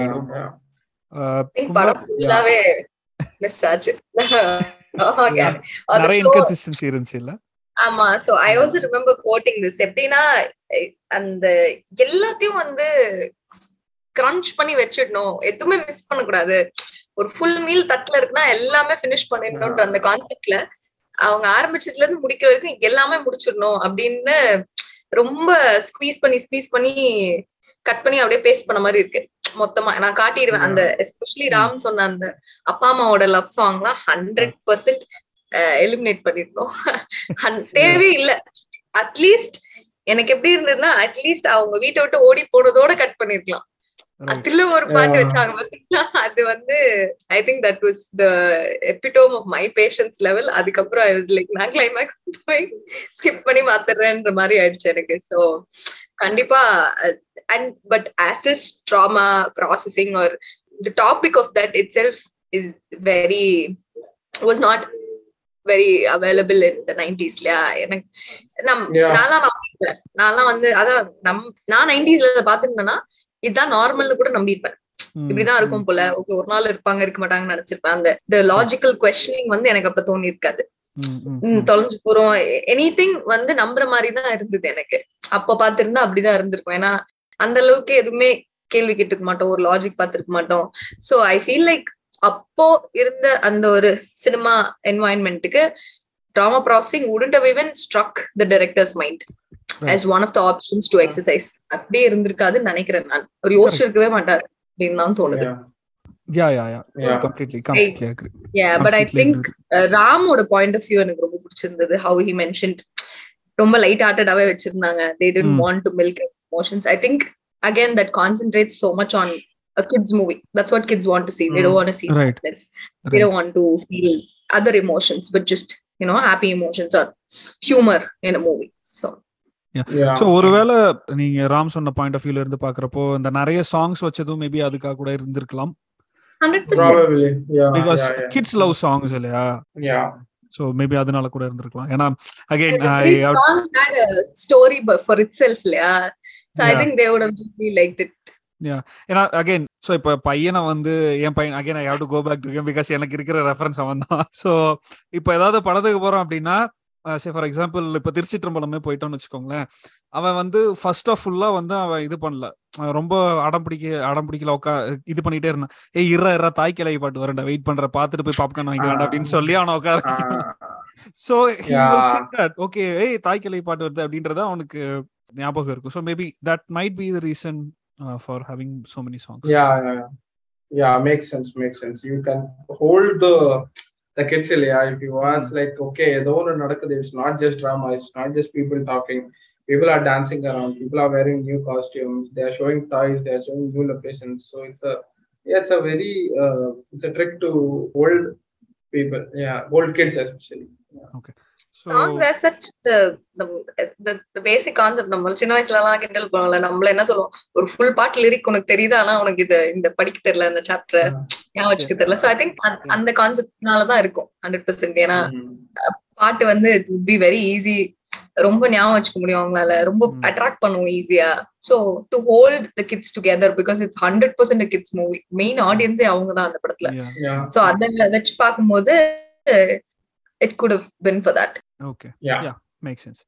மிஸ் ஆச்சு. (laughs) நிறைய இன்கன்சிஸ்டன்சி இருந்துச்சு இல்ல? ஆமா so I also remember quoting this எப்படின்னா அந்த எல்லாத்தையும் வந்து கிரன்ச் பண்ணி வச்சிடணும். எதுவுமே மிஸ் பண்ணக்கூடாது. ஒரு ஃபுல் மீல் தட்டுல இருக்குன்னா எல்லாமே ஃபினிஷ் பண்ணிடணும்ன்ற அந்த கான்செப்ட்ல அவங்க ஆரம்பிச்சதுல இருந்து முடிக்கிற வரைக்கும் எல்லாமே முடிச்சிடணும் அப்படின்னு ரொம்ப ஸ்குவீஸ் பண்ணி ஸ்குவீஸ் பண்ணி கட் பண்ணி அப்படியே பேஸ்ட் பண்ண மாதிரி இருக்கு. மொத்தமா நான் காட்டிடுவேன். அந்த எஸ்பெஷலி ராம் சொன்ன அந்த அப்பா அம்மாவோட லவ் சாங்லாம் ஹண்ட்ரட் பர்சன்ட் எலிமினேட் பண்ணிருக்கோம். ஹன்- தேவையே இல்ல அட்லீஸ்ட் எனக்கு எப்படி இருந்ததுன்னா அட்லீஸ்ட் அவங்க வீட்டை விட்டு ஓடி போனதோட கட் பண்ணிருக்கலாம். அதுல ஒரு பாட்டு. வச்சாங்க பாத்தீங்களா? அது வந்து I think that was the epitome of my patience level அதுக்கப்புறம் ஐ வாஸ் லைக் நான் கிளைமேக்ஸ் போய் ஸ்கிப் பண்ணி மாத்துறேன்ற மாதிரி ஆயிடுச்சு எனக்கு. சோ கண்டிப்பா and but as is trauma processing are the topic of that itself is very was not very available in the நைன்டிஸ்லயா எனக்கு நம் Yeah. நான்லாம் நான்லாம் வந்து அதான் நம் நான் நைன்டிஸ்ல பாத்துருந்தேன்னா இதுதான் நார்மல்னு கூட நம்பியிருப்பேன். இப்படிதான் இருக்கும் போல. ஓகே ஒரு நாள் இருப்பாங்க இருக்க மாட்டாங்கன்னு நினைச்சிருப்பேன். அந்த லாஜிக்கல் கொஸ்டினிங் வந்து எனக்கு அப்ப தோணி இருக்காது. தொலைஞ்சு போறோம். எனி வந்து நம்புற மாதிரி தான் இருந்தது எனக்கு. அப்ப பாத்திருந்தா அப்படிதான் இருந்திருக்கும். ஏன்னா அந்த அளவுக்கு எதுவுமே கேள்வி கேட்டுக்க மாட்டோம். ஒரு லாஜிக் பார்த்திருக்க மாட்டோம். சோ ஐ ஃபீல் லைக் அப்போ இருந்த அந்த ஒரு cinema என்வாயன்மெண்ட்டுக்கு trauma processing wouldn't have even struck the director's mind Right. as one of the options to exercise அப்படியே இருந்திருக்காதுன்னு நினைக்கிறேன் நான் ஒரு யோசிச்சிருக்கவே மாட்டார் அப்படின்னு தான் தோணுது Yeah, yeah, yeah. Yeah. Completely, completely agree. yeah but i Completely think agree. uh, ராமோட point of view எனக்கு ரொம்ப பிடிச்சிருந்தது ஹவு ஹி மென்ஷன்ட் ரொம்ப லைட் ஹார்ட்டடாவே வச்சிருந்தாங்க they Mm. Want to milk emotions I think again that concentrate so much on a kids movie that's what kids want to see they don't want to see Right. sadness. they don't want to feel other emotions but just you know happy emotions or humor in a movie so so ஒருவேளை நீங்க ராம் சொன்ன point of வியூல இருந்து பாக்குறப்போ இந்த நிறைய songs வச்சதும் maybe அதுக்காக கூட இருந்திருக்கலாம் 100% probably yeah because kids love songs இல்லையா ஸோ மேபி அதனால கூட இருந்திருக்கலாம் ஏன்னா again Every song had a story bu- for itself yeah so i Yeah. think they ஏன்னா அகைன் ஸோ இப்போ பையனை வந்து என் பையன் again I have to go back to game because எனக்கு இருக்கிற ரெஃபரன்ஸ் அவன் தான். (laughs) ஸோ இப்போ ஏதாவது படத்துக்கு போறோம் அப்படின்னா சே ஃபார் எக்ஸாம்பிள் இப்போ திருச்சிற்றம்பலமே போயிட்டோம்னு வச்சுக்கோங்களேன். அவன் வந்து ஃபர்ஸ்ட் ஆஃப் ஃபுல்லா வந்து அவன் இது பண்ணல. ரொம்ப அடம் பிடிக்க அடம் பிடிக்கல உட்கா இது பண்ணிட்டே இருந்தான். ஏய் இற இற தாய் கிளை பாட்டு வரேன்டா வெயிட் பண்ற பாத்துட்டு போய் பாப்கார்ன் வாங்கிக்கலாம்டா அப்படின்னு சொல்லி அவனை உட்கார சோ okay ஏய் தாய் கிளை பாட்டு வருது அப்படின்றது அவனுக்கு ஞாபகம் இருக்கும். So maybe that might be the reason uh, for having so many songs. Yeah yeah yeah. Makes sense makes sense. You can hold the the kids yeah. If you watch hmm. like okay the whole Narakade, it's not just drama it's not just people talking. People are dancing around. People are wearing new costumes. They are showing toys. They are showing new locations. So it's a yeah it's a very uh, it's a trick to hold people. Yeah hold kids especially. Yeah. okay. The the, the, the basic concept நம்ம சின்ன வயசுல எல்லாம் கிண்டல் பண்ணுவோம்ல நம்மள என்ன சொல்லுவோம்? ஒரு ஃபுல் பாட்டு லிரிக் உனக்கு தெரியுது? ஆனா உனக்கு இது இந்த படிக்க தெரியல இந்த சாப்டர். ஞாபகம் வச்சுக்க தெரியல. சோ ஐ திங்க் அந்த கான்செப்ட்னாலதான் இருக்கும் ஹண்ட்ரட் பர்சன்ட் ஏன்னா. பாட்டு வந்து பி வெரி ஈஸி ரொம்ப ஞாபகம் வச்சுக்க முடியும் அவங்களால. ரொம்ப. அட்ராக்ட் பண்ணுவோம் ஈஸியா so to hold the kids together because it's hundred percent kids movie main ஆடியன்ஸே அவங்க தான் அந்த படத்துல. சோ அத வச்சு பார்க்கும்போது it good have been for that okay. Yeah. Yeah makes sense.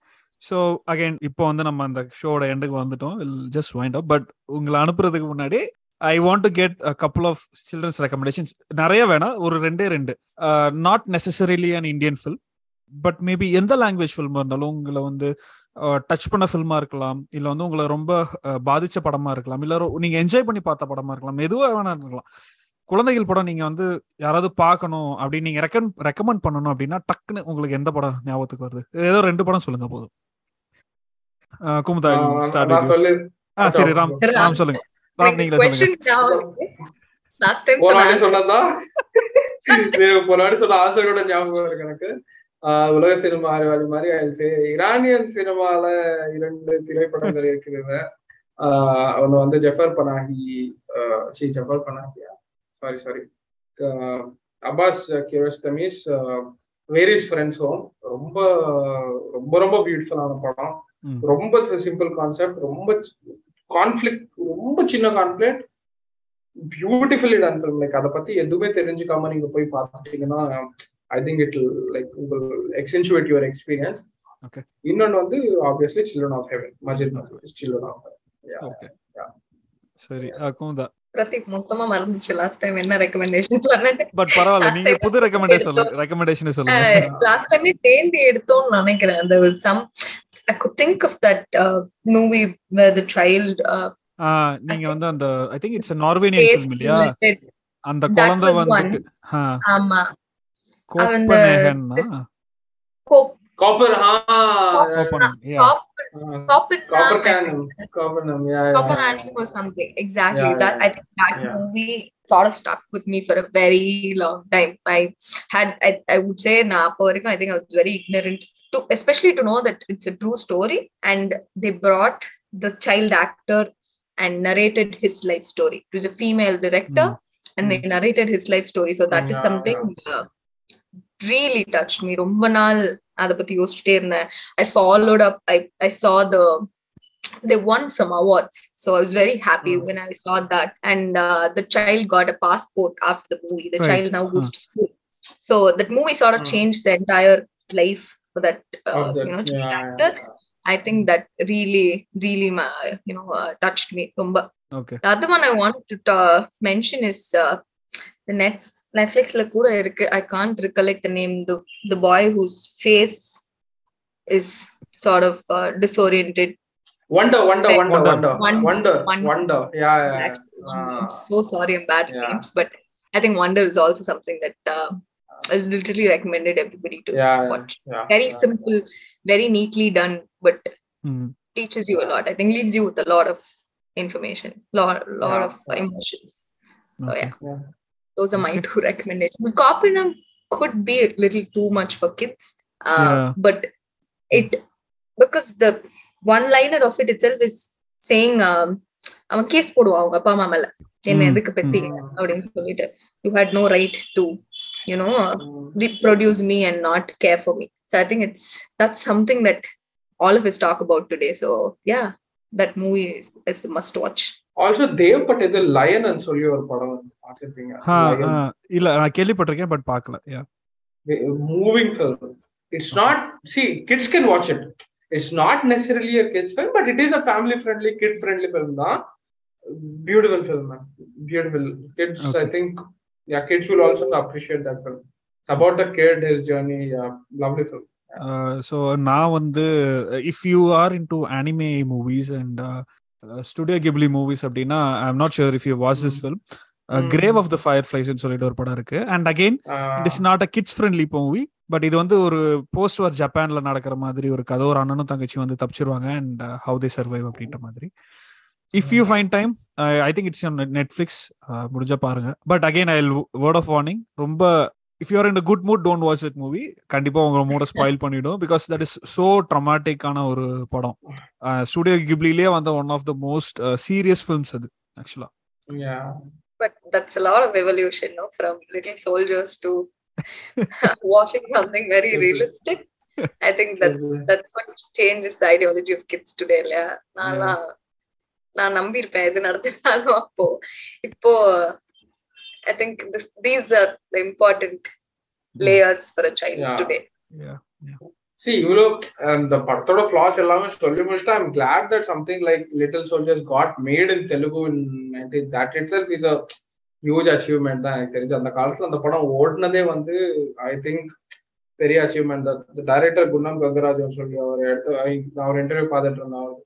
So again இப்போ வந்து நம்ம அந்த ஷோட எண்டுக்கு வந்துட்டோம். ஜஸ்ட் வைண்ட் அப் பட் உங்களை அனுப்புறதுக்கு முன்னாடி I want to get a couple of children's recommendations நிறைய வேணாம். ஒரு ரெண்டே ரெண்டு. Not necessarily an Indian film but maybe எந்த லாங்குவேஜ் ஃபில்மா இருந்தாலும் உங்களை வந்து டச் பண்ண ஃபில்மா இருக்கலாம். இல்ல வந்து உங்களை ரொம்ப அஹ், பாதிச்ச படமா இருக்கலாம். இல்ல ரொ- நீங்க என்ஜாய் பண்ணி பார்த்த படமா இருக்கலாம். எதுவா வேணா இருக்கலாம். குழந்தைகள் படம் நீங்க வந்து யாராவது பார்க்கணும் அப்படின்னு நீங்க ரெக்கன் ரெக்கமெண்ட் பண்ணணும் அப்படின்னா டக்குன்னு உங்களுக்கு எந்த படம் ஞாபகத்துக்கு வருது? ஏதோ ரெண்டு படம் சொல்லுங்க போதும். குமுதா ஆஹ் ஸ்டார்ட் சரி ராம் ராம். சொல்லுங்க. ராம் நீங்களே சொல்லுங்க. டைம் ஒரு வாட்டி சொன்ன ஆசை கூட ஞாபகம் இருக்கு எனக்கு. ஆஹ் உலக சினிமா அறிவாளி மாதிரி ஆயிடுச்சு. ஈரானியன் சினிமால இரண்டு திரைப்படங்கள் இருக்குது ஆஹ் ஒண்ணு வந்து ஜஃபர் பனாஹி சி Jafar பனாஹியா sorry sorry Abbas Kiarostami's where is friend's home ரொம்ப ரொம்ப ரொம்ப பியூட்டிஃபுல்லான படம். ரொம்ப சிம்பிள் கான்செப்ட் ரொம்ப கான்ஃபிளிக் ரொம்ப சின்ன conflict beautifully done film like அதை பத்தி எதுவுமே தெரிஞ்சுக்காம நீங்க போய் பார்த்துட்டீங்கன்னா ஐ திங்க் இட் லைக் உங்கள் எக்ஸ்டென்சுவேட் யுவர் எக்ஸ்பீரியன்ஸ் Okay. இன்னொன்னு வந்து obviously children of heaven Majid children of okay சரி குமுதா பிரதீப் மொத்தமா மறந்துச்சு. லாஸ்ட் டைம் என்ன ரெக்கமெண்டேஷன் சொன்னேன் பட் பரவாயில்ல நீங்க புது ரெக்கமெண்டேஷன் சொல்லுங்க. ரெக்கமெண்டேஷன் சொல்லுங்க லாஸ்ட் டைமே தேண்டி எடுத்தோம்னு நினைக்கிறேன். அந்த some I good think of that movie the child ஆ, நீங்க வந்து அந்த I think it's Norwegian film இல்லையா? அந்த குழந்தை ஆ, ஆமா. அவன் கோப்பனேகன்னா copper Copenhagen yeah. Copper copper can copper நம் யா Copper Handing or something. Exactly. Yeah, that yeah. I think that Yeah. movie sort of stuck with me for a very long time. I had I, I would say na அப்ப வரைக்கும் I think I was very ignorant to especially to know that it's a true story and they brought the child actor and narrated his life story. It was a female director and they narrated his life story. So that is Yeah, something uh, really touched me. ரொம்ப நாள் அதை பத்தி யோசிச்சுட்டே இருந்தேன். I followed up. I I saw the they won some awards so i was very happy Mm. when i saw that and uh, the child got a passport after the movie the Right. child now goes Mm. to school so that movie sort of Mm. changed the entire life for that uh, Of that, you know child yeah, actor i think that really really ma- you know uh, touched me Romba. Okay the other one i want to uh, mention is uh, the next netflixல கூட இருக்கு i can't recollect the name the the boy whose face is sort of uh, disoriented wonder wonder wonder Wonder. wonder wonder Wonder. wonder yeah yeah, yeah. Actually, Ah. I'm so sorry I'm bad at Yeah. names, but I think Wonder is also something that uh, I literally recommended everybody to yeah yeah, watch. yeah Very yeah. simple, very neatly done, but ம் teaches you a lot. I think leaves you with a lot of information, lot, lot Yeah, of yeah. emotions. So Okay. yeah, Yeah. those are my Okay. two recommendations. But Copinum could be a little too much for kids, uh, Yeah. but it because the one liner of it itself is saying um, அவன் case போடுவான் அவங்க அப்பா அம்மா மேல என்ன ம், எதுக்கு பெத்தீங்க அப்படின்னு சொல்லிட்டு you had no right to you know Mm. reproduce me and not care for me so i think it's that's something that all of us talk about today so yeah that movie is, is a must watch also Dev but இது Lion சொல்லி ஒரு படம் வந்து பார்த்திருப்பீங்க இல்ல நான் கேள்விப்பட்டிருக்கேன் but பார்க்கல yeah. moving film. It's not see kids can watch it. It's not necessarily a kids film, but it is a family friendly, kid friendly film. Na beautiful film, man. Beautiful kids. I Okay. think yeah, kids will also appreciate that film. It's about the kid, his journey. Yeah, lovely film. So நான் வந்து if you are into anime movies and Studio Ghibli movies அப்படின்னா I am not sure if you watch this film Mm. Grave of the fire ஃபிளைஸ்னு சொல்லிட்டு ஒரு படம் இருக்கு. And again Uh, it is not a kids friendly movie but இது வந்து ஒரு post வார் ஜப்பான்ல நடக்கிற மாதிரி ஒரு கதை. ஒரு அண்ணனும் தங்கச்சி வந்து தப்பிச்சிருவாங்க அண்ட் ஹவு தே சர்வைவ் அப்படின்ற மாதிரி. If you fine time I think it's Netflix முடிஞ்சா பாருங்க. But again I word of warning ரொம்ப if you're in good mood don't watch it movie கண்டிப்பா உங்க மூட ஸ்பாயில் (laughs) பண்ணிடும் பிகாஸ் தட் இஸ் சோ ட்ரமாட்டிக்கான ஒரு படம். ஸ்டுடியோ கிப்லிலே வந்த one of the most serious films அது ஆக்சுவலா. But that's a lot of evolution, no? From little soldiers to (laughs) watching something very realistic. I think that that's what changes the ideology of kids today இல்லையா நான்லாம் நான் நம்பியிருப்பேன் எது நடத்தினாலும் அப்போ இப்போ I think this these are the important layers for a child Yeah. Today C இவ்வளோ அந்த படத்தோட ஃபிளாஸ் எல்லாமே சொல்லி முடிச்சுட்டு I'm glad that something like little soldiers got made in Telugu in nineteen that itself is a huge achievement தான் எனக்கு தெரிஞ்சு. அந்த காலத்துல அந்த படம் ஓடினதே வந்து ஐ திங்க் பெரிய அச்சீவ்மெண்ட் தான் டைரக்டர் குண்ணம் கங்கராஜன் சொல்லி அவர் எடுத்து I- நான் இன்டர்வியூ பார்த்துட்டு இருந்தேன் அவர்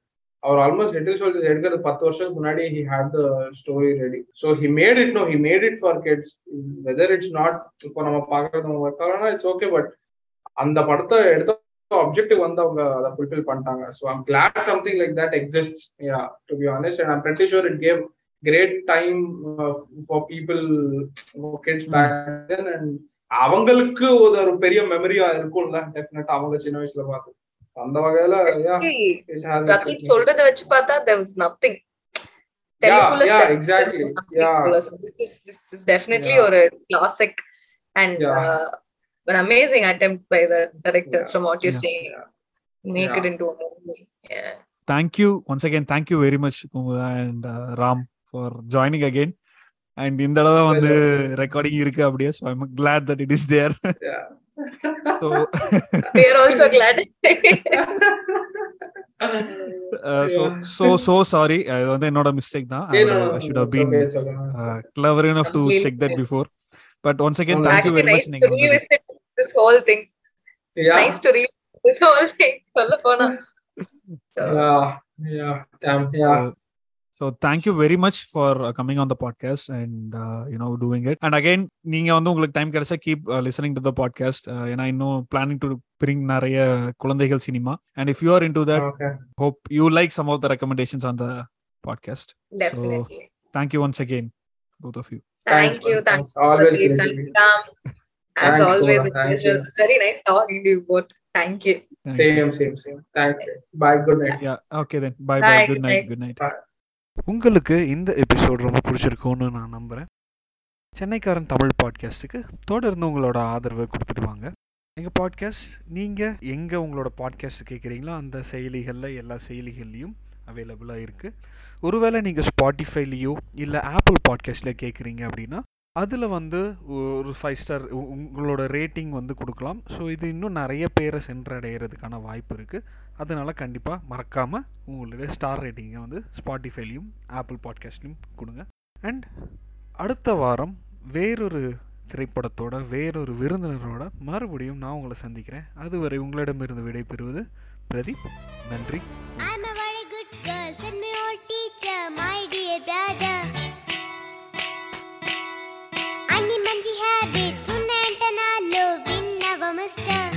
அவர் ஆல்மோஸ்ட் லிட்டில் சோல்ஜர்ஸ் எடுக்கிறது பத்து வருஷத்துக்கு முன்னாடி he had the story ready so he made it no he made it for kids whether it's not இப்போ நம்ம பார்க்கறது நம்ம இட்ஸ் ஓகே பட் அந்த படத்தை எடுத்த அப்ஜெக்டிவ் வந்து அவங்க அதை ஃபுல்ஃபில் பண்ணிட்டாங்க so I'm glad something like that exist yeah to be honest and I'm pretty sure it gave great time uh, for people kids back then and அவங்களுக்கு ஒரு ஒரு பெரிய மெமரியா இருக்கும்ல டெஃபினட்டா அவங்க சின்ன வயசுல பார்த்து அந்த வகையில பிரதீப் சொல்றத வச்சு பார்த்தா there was nothing தெலுங்குல yeah, step- exactly. nothing Yeah. போல. So this is this is definitely Yeah. ஒரு classic and Yeah. uh, an amazing attempt by the director Yeah. from what you're Yeah. saying make Yeah. it into a movie yeah thank you once again thank you very much Kumudha and uh, ram for joining again and இந்த தடவை வந்து recording இருக்கு அப்படியே so i'm glad that it is there Yeah. (laughs) so (laughs) we are also glad (laughs) uh, so Yeah. so so sorry அது வந்து என்னோட mistake தான் I, Yeah, no, would- no, I should no, have it's been okay, it's okay, no, it's uh, okay. clever enough to Completely check that fine. before but once again No, thank you actually very much nice நீங்க to வந்தது. revisit this whole thing it's Yeah. nice to revisit this whole thing சொல்ல போனா so, Yeah. Yeah. Damn. Yeah. So, so thank you very much for uh, coming on the podcast and uh, you know doing it. And again, நீங்க வந்து உங்களுக்கு time கிடைச்சா keep listening to the podcast ஏன்னா இன்னும் planning to bring நிறைய குழந்தைகள் cinema and if you are into that Okay. Hope you like some of the recommendations on the podcast definitely thank you once again both of you thank Thanks, you you you as Thanks, always it Thank was you. very nice talking to you both thank you Thank Same, same, same. Thank you. Bye. Good night. you. yeah okay then bye Bye, bye good good night good night உங்களுக்கு இந்த episode ரொம்ப பிடிச்சிருக்கும்னு நான் நம்புகிறேன் சென்னைக்காரன் தமிழ் பாட்காஸ்ட்டுக்கு தொடர்ந்து உங்களோட ஆதரவை கொடுத்துட்டு வாங்க எங்கள் பாட்காஸ்ட் நீங்கள் எங்கே உங்களோட பாட்காஸ்ட் கேட்குறீங்களோ அந்த செயலிகளில் எல்லா செயலிகள்லையும் அவைலபிளாக இருக்குது ஒருவேளை நீங்கள் ஸ்பாட்டிஃபைலேயோ இல்லை ஆப்பிள் பாட்காஸ்ட்டில் கேட்குறீங்க அப்படின்னா அதில் வந்து ஒரு ஃபைவ் ஸ்டார் உங்களோட ரேட்டிங் வந்து கொடுக்கலாம். ஸோ இது இன்னும் நிறைய பேரை சென்றடைகிறதுக்கான வாய்ப்பு இருக்குது அதனால் கண்டிப்பாக மறக்காமல் உங்களுடைய ஸ்டார் ரேட்டிங்கை வந்து ஸ்பாட்டிஃபைலையும் ஆப்பிள் பாட்காஸ்ட்லையும் கொடுங்க. அண்ட் அடுத்த வாரம் வேறொரு திரைப்படத்தோட வேறொரு விருந்தினரோட மறுபடியும் நான் உங்களை சந்திக்கிறேன். அதுவரை உங்களிடமிருந்து விடைபெறுவது பிரதீப். நன்றி. I'm a very good girl, said my old teacher, my dear brother. మంచి హ్యాబిట్స్ ఉన్నాయంట నాలో విన్నవ మిస్టర్